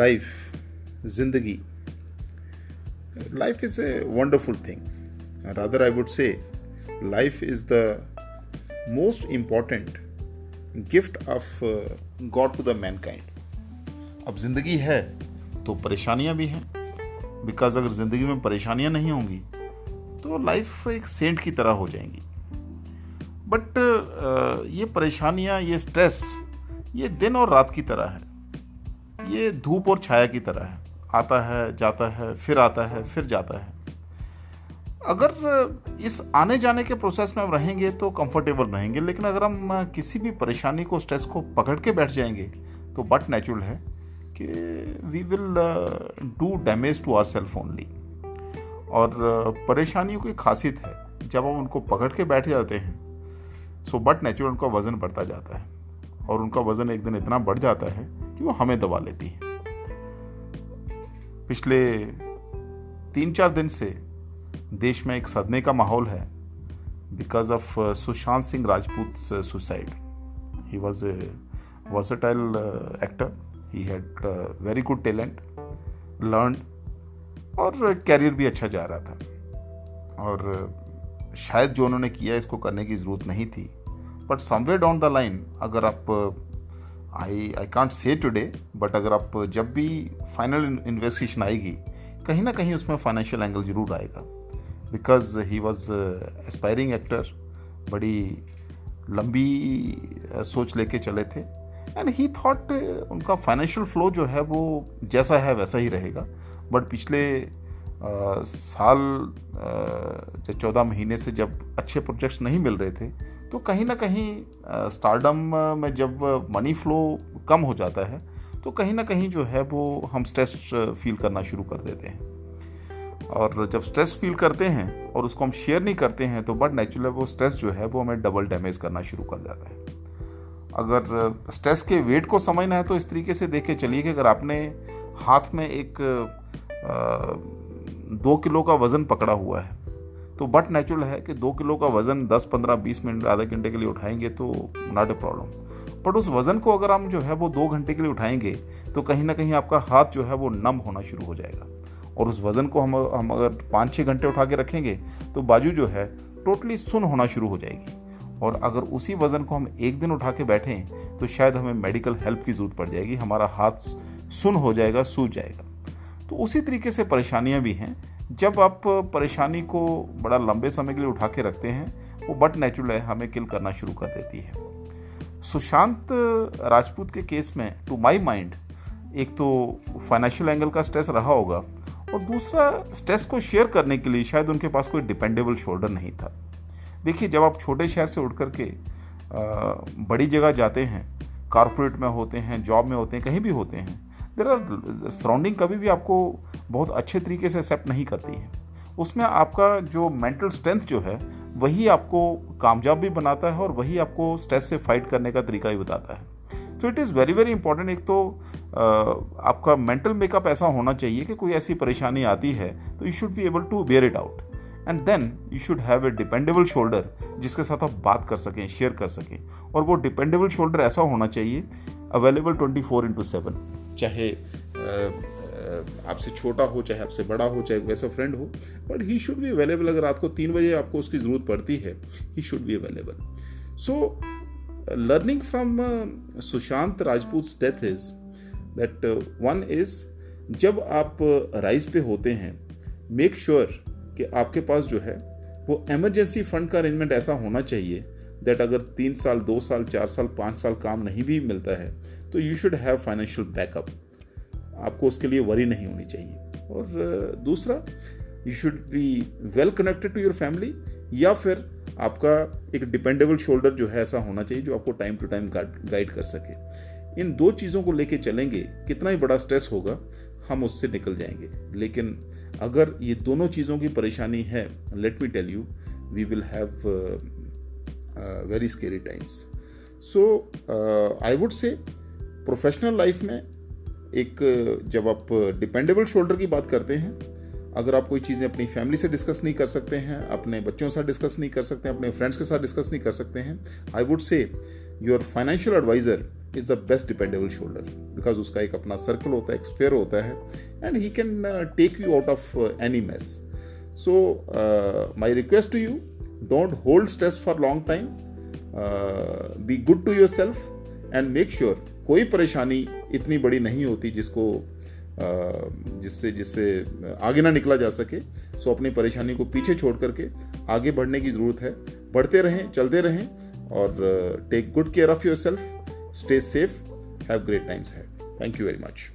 Life ज़िंदगी life is a wonderful thing rather I would say life is the most important gift of God to the mankind अब ज़िंदगी है तो परेशानियाँ भी हैं। बिकॉज़ अगर ज़िंदगी में परेशानियाँ नहीं होंगी तो लाइफ एक सेंट की तरह हो जाएँगी। बट ये परेशानियाँ, ये स्ट्रेस ये दिन और रात की तरह है। ये धूप और छाया की तरह है। आता है, जाता है, फिर आता है, फिर जाता है। अगर इस आने जाने के प्रोसेस में हम रहेंगे तो कंफर्टेबल रहेंगे, लेकिन अगर हम किसी भी परेशानी को स्ट्रेस को पकड़ के बैठ जाएँगे तो बट नेचुरल है कि we will do damage to our self only और परेशानियों की खासियत है, जब हम उनको पकड़ के बैठ जाते हैं सो बट नेचुरल उनका वज़न बढ़ता जाता है। और उनका वज़न एक दिन इतना बढ़ जाता है कि वो हमें दबा लेती है। पिछले तीन चार दिन से देश में एक सदमे का माहौल है because of Sushant Singh Rajput suicide he was a versatile actor he had very good talent learn और कैरियर भी अच्छा जा रहा था। और शायद जो उन्होंने किया इसको करने की ज़रूरत नहीं थी। But someway down the line अगर आप I I can't say today but अगर आप जब भी फाइनल इन्वेस्टिगेशन आएगी कहीं ना कहीं उसमें फाइनेंशियल एंगल ज़रूर आएगा। Because he was aspiring actor बड़ी लंबी uh, सोच लेके चले थे। एंड ही थॉट उनका फाइनेंशियल फ्लो जो है वो जैसा है वैसा ही रहेगा। बट पिछले आ, साल चौदह महीने से जब अच्छे प्रोजेक्ट्स नहीं मिल रहे थे तो कहीं ना कहीं स्टारडम में जब मनी फ्लो कम हो जाता है तो कहीं ना कहीं जो है वो हम स्ट्रेस फील करना शुरू कर देते हैं। और जब स्ट्रेस फील करते हैं और उसको हम शेयर नहीं करते हैं तो बट नेचुरल वो स्ट्रेस जो है वो हमें डबल डैमेज करना शुरू कर जाता है। अगर स्ट्रेस के वेट को समझना है तो इस तरीके से देख के चलिए कि अगर आपने हाथ में एक आ, दो किलो का वज़न पकड़ा हुआ है तो बट नेचुरल है कि दो किलो का वज़न दस, पंद्रह, बीस मिनट, आधे घंटे के लिए उठाएँगे तो नॉट ए प्रॉब्लम बट उस वज़न को अगर हम जो है वो दो घंटे के लिए उठाएँगे तो कहीं ना कहीं आपका हाथ जो है वो नम होना शुरू हो जाएगा। और उस वज़न को हम हम अगर पाँच छः घंटे उठा के रखेंगे तो बाजू जो है टोटली सुन होना शुरू हो जाएगी। और अगर उसी वज़न को हम एक दिन उठा के बैठें तो शायद हमें मेडिकल हेल्प की ज़रूरत पड़ जाएगी, हमारा हाथ सुन हो जाएगा सूझ जाएगा। तो उसी तरीके से परेशानियाँ भी हैं। जब आप परेशानी को बड़ा लंबे समय के लिए उठा के रखते हैं, वो बट नेचुरल है, हमें किल करना शुरू कर देती है। सुशांत राजपूत के केस में टू माय माइंड एक तो फाइनेंशियल एंगल का स्ट्रेस रहा होगा और दूसरा स्ट्रेस को शेयर करने के लिए शायद उनके पास कोई डिपेंडेबल शोल्डर नहीं था। देखिए, जब आप छोटे शहर से उठ करके बड़ी जगह जाते हैं कारपोरेट में होते हैं जॉब में होते हैं, कहीं भी होते हैं देर आर सराउंडिंग कभी भी आपको बहुत अच्छे तरीके से एक्सेप्ट नहीं करती है। उसमें आपका जो मेंटल स्ट्रेंथ जो है, वही आपको कामयाब भी बनाता है और वही आपको स्ट्रेस से फाइट करने का तरीका भी बताता है। तो it is very very important एक तो आपका मेंटल मेकअप ऐसा होना चाहिए कि कोई ऐसी परेशानी आती है तो you should be able to bear it out and then you should have a dependable shoulder जिसके साथ आप बात कर सकें शेयर कर सकें। और वो डिपेंडेबल शोल्डर ऐसा होना चाहिए available twenty four into seven चाहे आपसे छोटा हो, चाहे आपसे बड़ा हो, चाहे वैसा फ्रेंड हो but he should be available अगर रात को तीन बजे आपको उसकी ज़रूरत पड़ती है he should be available so learning from Sushant Rajput death is that one is जब आप राइज पे होते हैं मेक श्योर sure कि आपके पास जो है, वो एमरजेंसी फंड का अरेंजमेंट ऐसा होना चाहिए दैट अगर तीन साल, दो साल, चार साल, पाँच साल काम नहीं भी मिलता है तो you should have financial backup आपको उसके लिए वरी नहीं होनी चाहिए। और दूसरा you should be well connected to your family या फिर आपका एक डिपेंडेबल शोल्डर जो है ऐसा होना चाहिए जो आपको टाइम टू टाइम गाइड कर सके। इन दो चीज़ों को लेके चलेंगे, कितना ही बड़ा स्ट्रेस होगा, हम उससे निकल जाएँगे। लेकिन अगर ये दोनों चीज़ों की परेशानी है let me tell you we will have very scary times so I would say professional life में एक, जब आप डिपेंडेबल शोल्डर की बात करते हैं, अगर आप कोई चीज़ें अपनी फैमिली से डिस्कस नहीं कर सकते हैं, अपने बच्चों के साथ डिस्कस नहीं कर सकते हैं अपने फ्रेंड्स के साथ डिस्कस नहीं कर सकते हैं I would say your financial advisor is the best dependable shoulder because उसका एक अपना सर्कल होता है, एक स्फेयर होता है and he can take you out of any mess so my request to you don't hold stress for long time be good to yourself and make sure कोई परेशानी इतनी बड़ी नहीं होती जिसको जिससे जिससे आगे ना निकला जा सके। सो अपनी परेशानी को पीछे छोड़ करके आगे बढ़ने की ज़रूरत है। बढ़ते रहें, चलते रहें और take good care of yourself stay safe have great times है थैंक यू वेरी मच